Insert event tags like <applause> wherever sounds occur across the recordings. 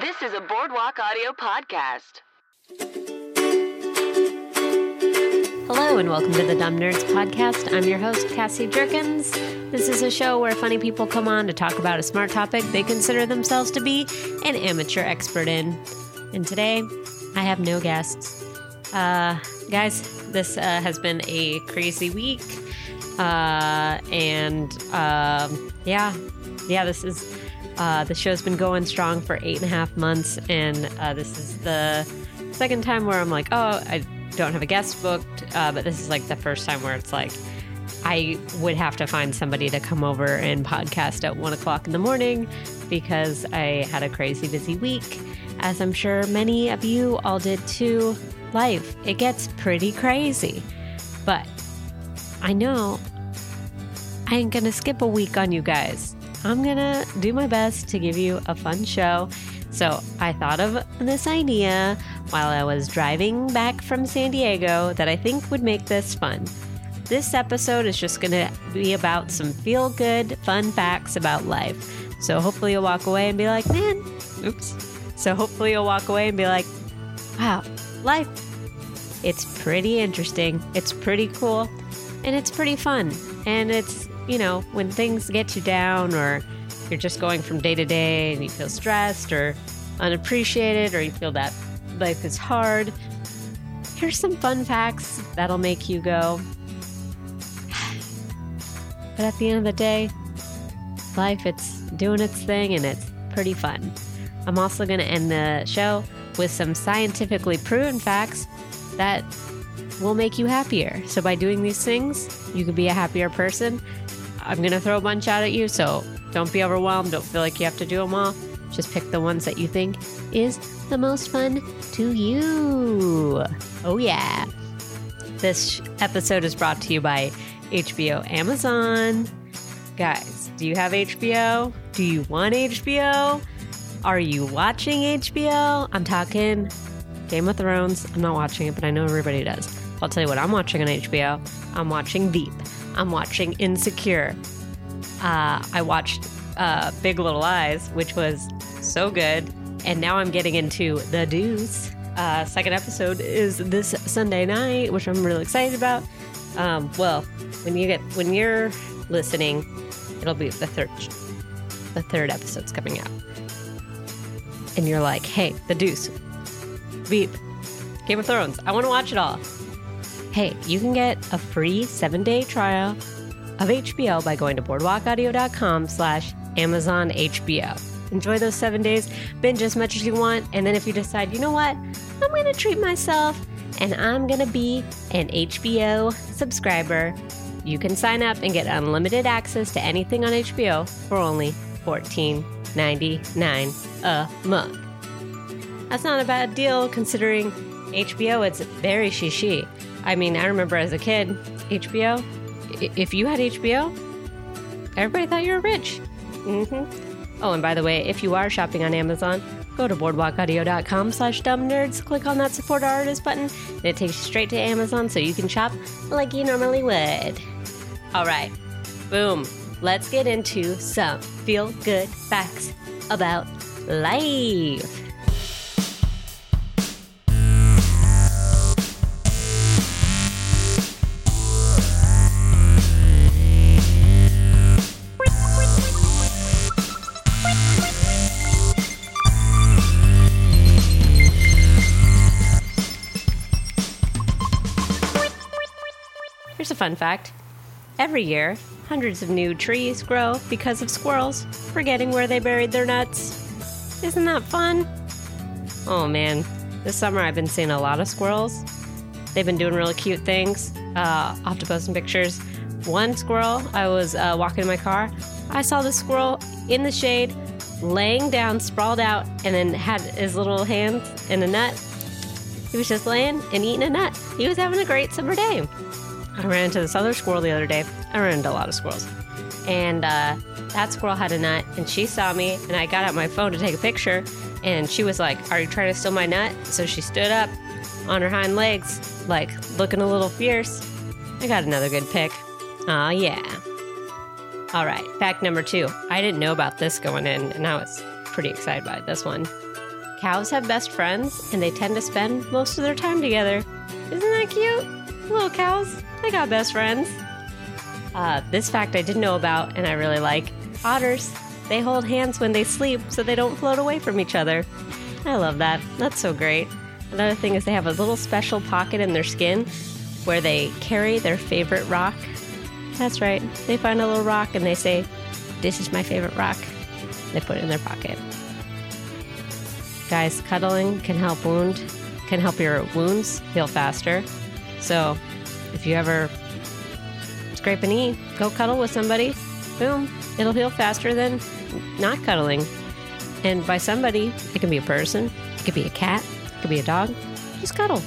This is a Boardwalk Audio podcast. Hello, and welcome to the Dumb Nerds Podcast. I'm your host, Cassi Jerkins. This is a show where funny people come on to talk about a smart topic they consider themselves to be an amateur expert in. And today, I have no guests. Uh, guys, this uh, has been a crazy week. Uh, and um, yeah, yeah, this is uh, the show's been going strong for eight and a half months, and uh, this is the second time where I'm like, oh, I don't have a guest booked, uh, but this is like the first time where it's like I would have to find somebody to come over and podcast at one o'clock in the morning because I had a crazy busy week, as I'm sure many of you all did too. Life, it gets pretty crazy. But I know I ain't gonna skip a week on you guys. I'm gonna do my best to give you a fun show. So I thought of this idea while I was driving back from San Diego that I think would make this fun. This episode is just gonna be about some feel good, fun facts about life. So hopefully you'll walk away and be like, man, oops. So hopefully you'll walk away and be like, wow, life. It's pretty interesting. It's pretty cool. And it's pretty fun. And it's you know, when things get you down or you're just going from day to day and you feel stressed or unappreciated or you feel that life is hard, here's some fun facts that'll make you go. <sighs> But at the end of the day, life, it's doing its thing and it's pretty fun. I'm also going to end the show with some scientifically proven facts that will make you happier. So, by doing these things, you can be a happier person I'm going to throw a bunch out at you, so don't be overwhelmed. Don't feel like you have to do them all. Just pick the ones that you think is the most fun to you. Oh, yeah. This episode is brought to you by HBO Amazon. Guys, do you have HBO? Do you want HBO? Are you watching HBO? I'm talking Game of Thrones. I'm not watching it, but I know everybody does. I'll tell you what I'm watching on HBO. I'm watching Veep. I'm watching Insecure. Uh, I watched uh, Big Little Lies, which was so good. And now I'm getting into The Deuce. Uh, second episode is this Sunday night, which I'm really excited about. Um, well, when you get when you're listening, it'll be the third the third episode's coming out. And you're like, hey, The Deuce, Veep, Game of Thrones. I want to watch it all. Hey, you can get a free seven-day trial of HBO by going to boardwalkaudio.com slash Amazon HBO. Enjoy those seven days, binge as much as you want, and then if you decide, you know what, I'm to treat myself and I'm to be an HBO subscriber, you can sign up and get unlimited access to anything on HBO for only $14.99 a month. That's not a bad deal considering HBO, it's very shishi. I mean, I remember as a kid, HBO, if you had HBO, everybody thought you were rich. Mm-hmm. Oh, and by the way, if you are shopping on Amazon, go to boardwalkaudio.com slash dumbnerds, click on that support our artist button, and it takes you straight to Amazon so you can shop like you normally would. All right, boom. Let's get into some feel good facts about life. Fun fact every year, hundreds of new trees grow because of squirrels forgetting where they buried their nuts. Isn't that fun? Oh man, this summer I've been seeing a lot of squirrels. They've been doing really cute things. Uh, I'll have to post some pictures. One squirrel, I was uh, walking in my car. I saw the squirrel in the shade, laying down, sprawled out, and then had his little hands in a nut. He was just laying and eating a nut. He was having a great summer day. I ran into this other squirrel the other day. I ran into a lot of squirrels. And uh, that squirrel had a nut, and she saw me, and I got out my phone to take a picture. And she was like, Are you trying to steal my nut? So she stood up on her hind legs, like looking a little fierce. I got another good pic. Aw, yeah. All right, fact number two. I didn't know about this going in, and I was pretty excited by this one. Cows have best friends, and they tend to spend most of their time together. Isn't that cute? Little cows, they got best friends. Uh, this fact I didn't know about, and I really like. Otters, they hold hands when they sleep so they don't float away from each other. I love that. That's so great. Another thing is they have a little special pocket in their skin where they carry their favorite rock. That's right. They find a little rock and they say, This is my favorite rock. They put it in their pocket. Guys, cuddling can help wound, can help your wounds heal faster. So if you ever scrape a knee, go cuddle with somebody. Boom. It'll heal faster than not cuddling. And by somebody, it can be a person, it could be a cat, it could be a dog. Just cuddle.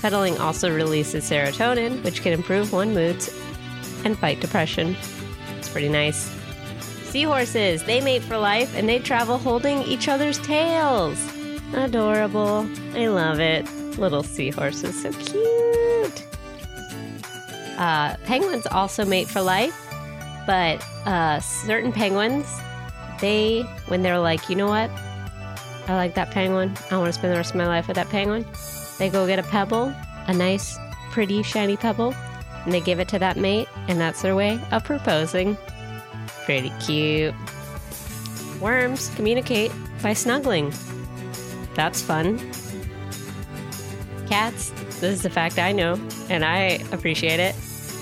Cuddling also releases serotonin, which can improve one moods and fight depression. It's pretty nice. Seahorses, they mate for life and they travel holding each other's tails. Adorable. I love it. Little seahorses, so cute. Uh, penguins also mate for life, but uh, certain penguins, they, when they're like, you know what? I like that penguin. I want to spend the rest of my life with that penguin. They go get a pebble, a nice, pretty, shiny pebble, and they give it to that mate, and that's their way of proposing. Pretty cute. Worms communicate by snuggling. That's fun. Cats, this is a fact I know, and I appreciate it.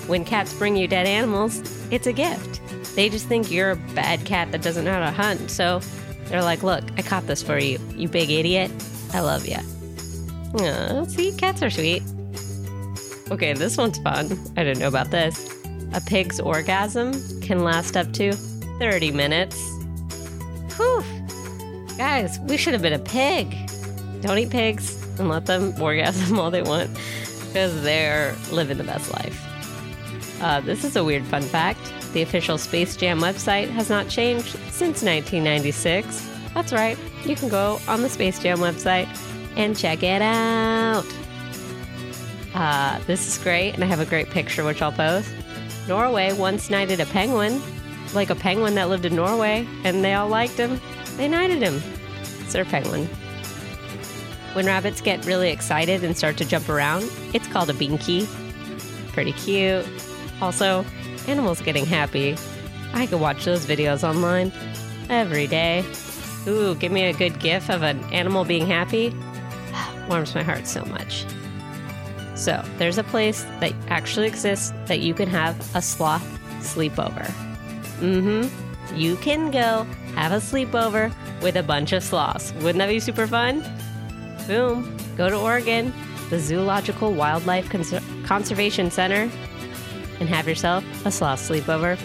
When cats bring you dead animals, it's a gift. They just think you're a bad cat that doesn't know how to hunt, so they're like, Look, I caught this for you, you big idiot. I love you. Aw, see, cats are sweet. Okay, this one's fun. I didn't know about this. A pig's orgasm can last up to 30 minutes. Whew. Guys, we should have been a pig. Don't eat pigs and let them orgasm <laughs> all they want because they're living the best life. Uh, this is a weird fun fact. The official Space Jam website has not changed since 1996. That's right, you can go on the Space Jam website and check it out. Uh, this is great, and I have a great picture which I'll post. Norway once knighted a penguin, like a penguin that lived in Norway, and they all liked him. They knighted him. Sir penguin. When rabbits get really excited and start to jump around, it's called a binky. Pretty cute. Also, animals getting happy. I could watch those videos online every day. Ooh, give me a good gif of an animal being happy. <sighs> Warms my heart so much. So, there's a place that actually exists that you can have a sloth sleepover. Mm hmm. You can go have a sleepover with a bunch of sloths. Wouldn't that be super fun? Boom. Go to Oregon, the Zoological Wildlife Cons- Conservation Center, and have yourself a sloth sleepover.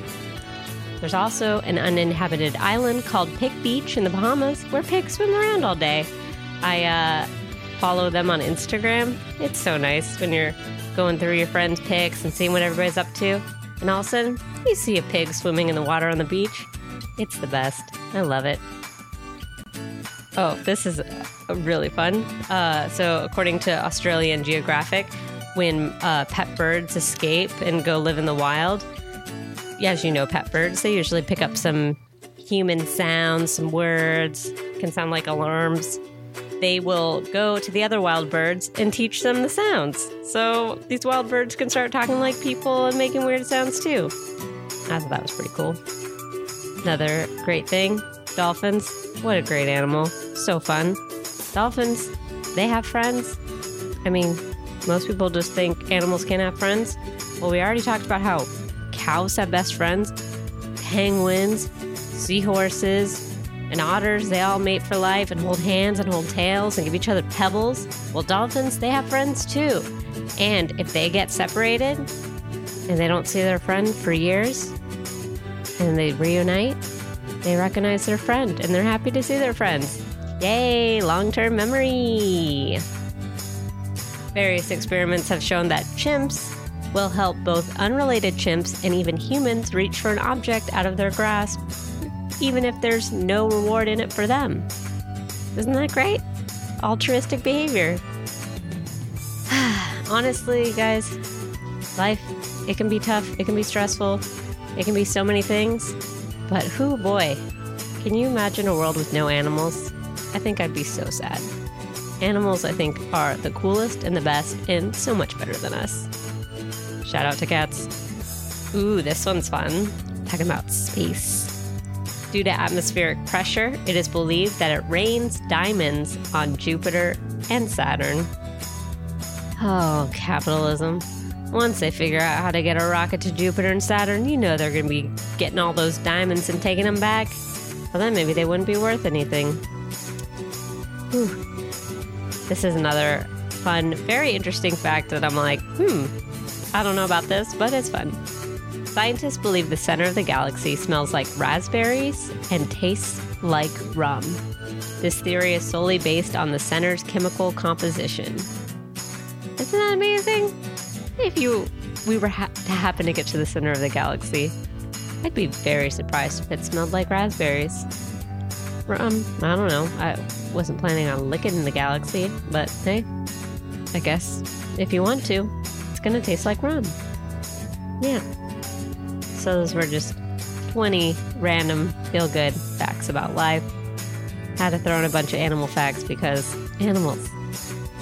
There's also an uninhabited island called Pig Beach in the Bahamas where pigs swim around all day. I uh, follow them on Instagram. It's so nice when you're going through your friends' pics and seeing what everybody's up to. And all of a sudden, you see a pig swimming in the water on the beach. It's the best. I love it. Oh, this is uh, really fun. Uh, so, according to Australian Geographic, when uh, pet birds escape and go live in the wild, as you know, pet birds, they usually pick up some human sounds, some words, can sound like alarms. They will go to the other wild birds and teach them the sounds. So these wild birds can start talking like people and making weird sounds too. I thought that was pretty cool. Another great thing dolphins. What a great animal. So fun. Dolphins, they have friends. I mean, most people just think animals can't have friends. Well, we already talked about how cows have best friends, penguins, seahorses, and otters, they all mate for life and hold hands and hold tails and give each other pebbles. Well, dolphins, they have friends too. And if they get separated and they don't see their friend for years and they reunite, they recognize their friend and they're happy to see their friends. Yay, long term memory! Various experiments have shown that chimps will help both unrelated chimps and even humans reach for an object out of their grasp, even if there's no reward in it for them. Isn't that great? Altruistic behavior. <sighs> Honestly, guys, life, it can be tough, it can be stressful, it can be so many things, but who boy, can you imagine a world with no animals? I think I'd be so sad. Animals, I think, are the coolest and the best and so much better than us. Shout out to cats. Ooh, this one's fun. Talking about space. Due to atmospheric pressure, it is believed that it rains diamonds on Jupiter and Saturn. Oh, capitalism. Once they figure out how to get a rocket to Jupiter and Saturn, you know they're going to be getting all those diamonds and taking them back. Well, then maybe they wouldn't be worth anything. Whew. This is another fun, very interesting fact that I'm like, hmm, I don't know about this, but it's fun. Scientists believe the center of the galaxy smells like raspberries and tastes like rum. This theory is solely based on the center's chemical composition. Isn't that amazing? If you we were ha- to happen to get to the center of the galaxy, I'd be very surprised if it smelled like raspberries. Um, I don't know. I wasn't planning on licking the galaxy, but hey, I guess if you want to, it's gonna taste like rum. Yeah. So those were just 20 random feel good facts about life. Had to throw in a bunch of animal facts because animals,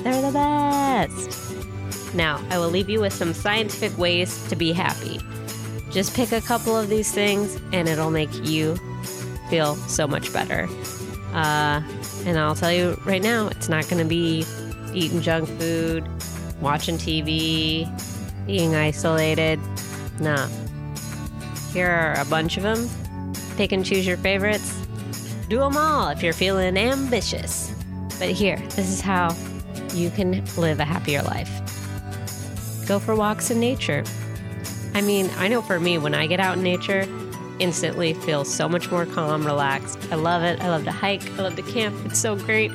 they're the best. Now, I will leave you with some scientific ways to be happy. Just pick a couple of these things and it'll make you feel so much better. Uh, and I'll tell you right now, it's not going to be eating junk food, watching TV, being isolated. Nah. Here are a bunch of them. Pick and choose your favorites. Do them all if you're feeling ambitious. But here, this is how you can live a happier life. Go for walks in nature. I mean, I know for me, when I get out in nature, instantly feel so much more calm, relaxed. I love it. I love to hike. I love to camp. It's so great.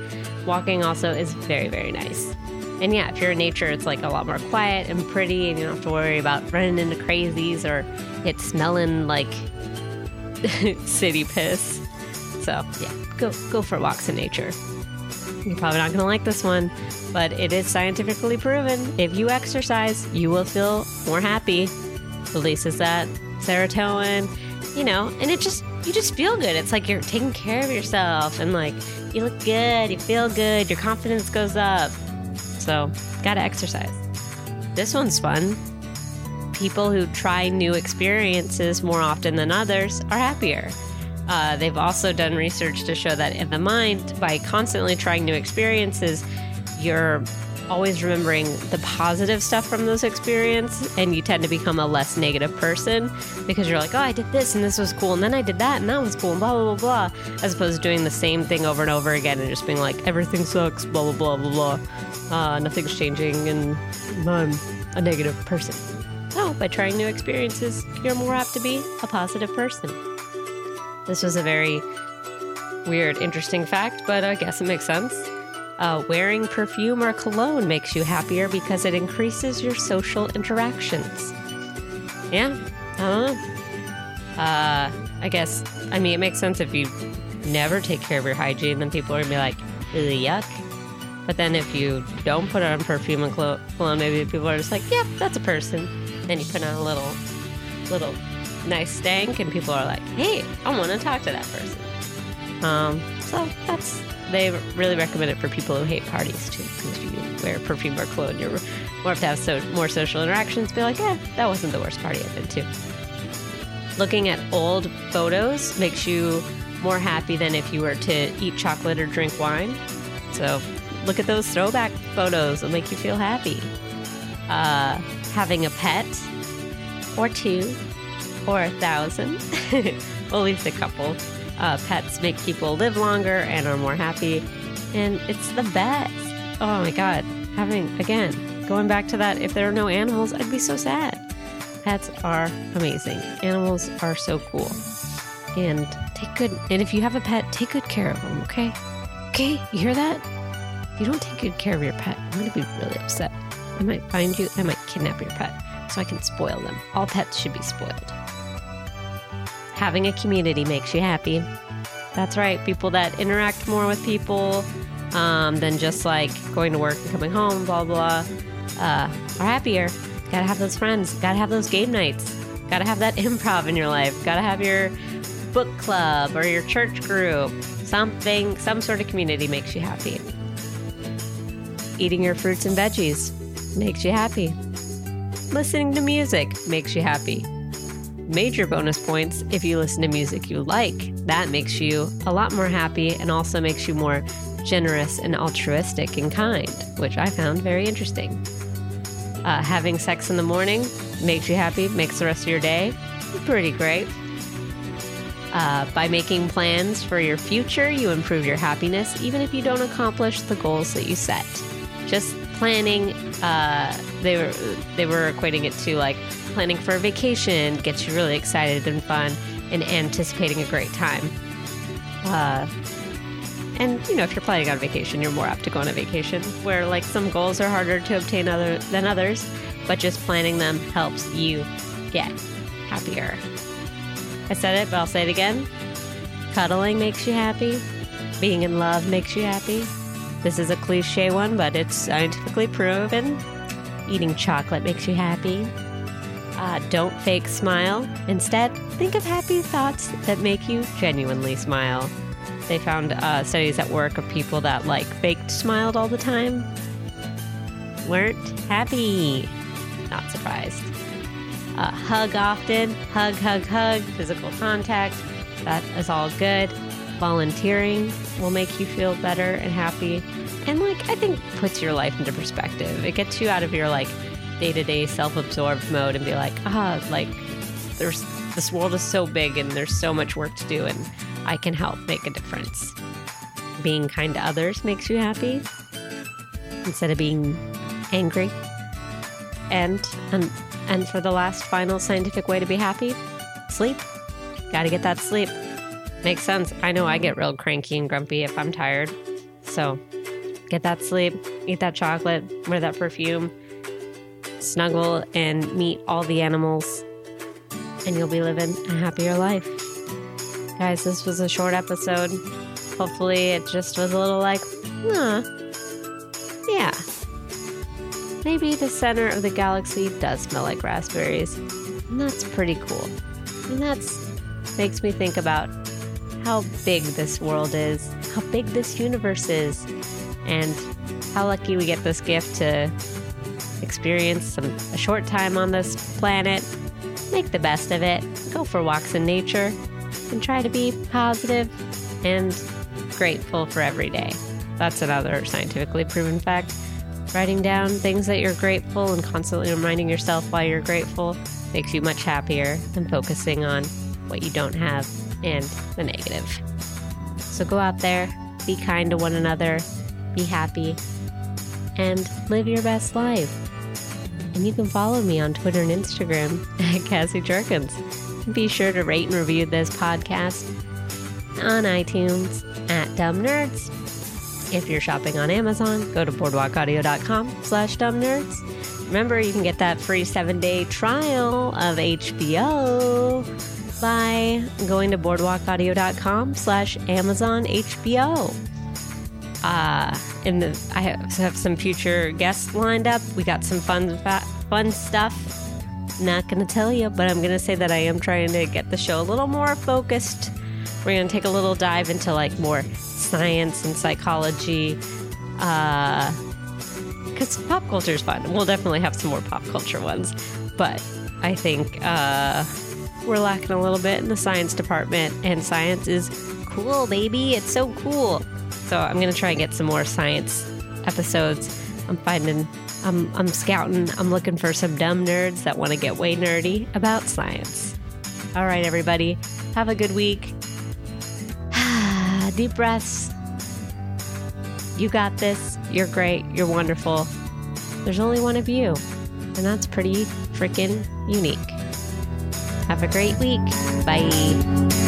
Walking also is very, very nice. And yeah, if you're in nature, it's like a lot more quiet and pretty, and you don't have to worry about running into crazies or it smelling like <laughs> city piss. So yeah, go go for walks in nature. You're probably not going to like this one, but it is scientifically proven. If you exercise, you will feel more happy releases that serotonin, you know, and it just you just feel good. It's like you're taking care of yourself and like you look good, you feel good, your confidence goes up. So, gotta exercise. This one's fun. People who try new experiences more often than others are happier. Uh, they've also done research to show that in the mind, by constantly trying new experiences, you're always remembering the positive stuff from those experiences and you tend to become a less negative person because you're like oh i did this and this was cool and then i did that and that was cool and blah blah blah blah as opposed to doing the same thing over and over again and just being like everything sucks blah blah blah blah blah. Uh, nothing's changing and i'm a negative person. So by trying new experiences you're more apt to be a positive person. This was a very weird interesting fact but i guess it makes sense uh, wearing perfume or cologne makes you happier because it increases your social interactions. Yeah, know. Uh, I guess, I mean, it makes sense if you never take care of your hygiene, then people are gonna be like, yuck. But then if you don't put on perfume and cologne, maybe people are just like, yep, that's a person. Then you put on a little, little nice stank, and people are like, hey, I want to talk to that person. Um, so that's they really recommend it for people who hate parties too. Because if you wear perfume or cologne, you're more apt to have so, more social interactions. Be like, yeah, that wasn't the worst party I've been to. Looking at old photos makes you more happy than if you were to eat chocolate or drink wine. So look at those throwback photos; it'll make you feel happy. Uh, having a pet, or two, or a thousand, at least a couple uh, pets make people live longer and are more happy. And it's the best. Oh my God. Having, again, going back to that, if there are no animals, I'd be so sad. Pets are amazing. Animals are so cool. And take good, and if you have a pet, take good care of them, okay? Okay, you hear that? If you don't take good care of your pet, I'm gonna be really upset. I might find you, I might kidnap your pet so I can spoil them. All pets should be spoiled having a community makes you happy. That's right. People that interact more with people um, than just like going to work and coming home, blah, blah, uh, are happier. Gotta have those friends. Gotta have those game nights. Gotta have that <laughs> improv in your life. Gotta have your book club or your church group. Something, some sort of community makes you happy. Eating your fruits and veggies makes you happy. Listening to music makes you happy. Major bonus points if you listen to music you like. That makes you a lot more happy and also makes you more generous and altruistic and kind, which I found very interesting. Uh, having sex in the morning makes you happy, makes the rest of your day pretty great. Uh, by making plans for your future, you improve your happiness, even if you don't accomplish the goals that you set. Just planning, uh, they were they were equating it to like planning for a vacation gets you really excited and fun, and anticipating a great time. Uh, and you know, if you're planning on vacation, you're more apt to go on a vacation where like some goals are harder to obtain other than others, but just planning them helps you get happier. I said it, but I'll say it again. Cuddling makes you happy. Being in love makes you happy. This is a cliche one, but it's scientifically proven. Eating chocolate makes you happy. Uh, don't fake smile. Instead, think of happy thoughts that make you genuinely smile. They found uh, studies at work of people that like faked smiled all the time weren't happy. Not surprised. Uh, hug often, hug, hug, hug, physical contact. That is all good. Volunteering will make you feel better and happy. And like, I think puts your life into perspective. It gets you out of your like day to day self absorbed mode and be like, ah, like there's this world is so big and there's so much work to do and I can help make a difference. Being kind to others makes you happy instead of being angry. And and and for the last final scientific way to be happy, sleep. Got to get that sleep. Makes sense. I know I get real cranky and grumpy if I'm tired. So, get that sleep, eat that chocolate, wear that perfume, snuggle and meet all the animals, and you'll be living a happier life. Guys, this was a short episode. Hopefully, it just was a little like, huh. Yeah. Maybe the center of the galaxy does smell like raspberries. And that's pretty cool. And that's makes me think about how big this world is, how big this universe is, and how lucky we get this gift to experience some a short time on this planet. Make the best of it. Go for walks in nature and try to be positive and grateful for every day. That's another scientifically proven fact. Writing down things that you're grateful and constantly reminding yourself why you're grateful makes you much happier than focusing on what you don't have and the negative. So go out there, be kind to one another, be happy, and live your best life. And you can follow me on Twitter and Instagram <laughs> at Cassi Jerkins. Be sure to rate and review this podcast on iTunes at Dumb Nerds. If you're shopping on Amazon, go to boardwalkaudio.com slash dumbnerds. Remember, you can get that free seven-day trial of HBO by going to boardwalkaudio.com slash Amazon HBO. Uh, and the, I have, have some future guests lined up. We got some fun, fun stuff. Not to tell you, but I'm to say that I am trying to get the show a little more focused. We're to take a little dive into like more science and psychology. Uh, because pop culture is fun. We'll definitely have some more pop culture ones, but I think uh, we're lacking a little bit in the science department, and science is cool, baby. It's so cool. So I'm gonna try and get some more science episodes. I'm finding, I'm, I'm scouting, I'm looking for some dumb nerds that want to get way nerdy about science. All right, everybody, have a good week. <sighs> Deep breaths. You got this. You're great. You're wonderful. There's only one of you, and that's pretty freaking unique. Have a great week. Bye.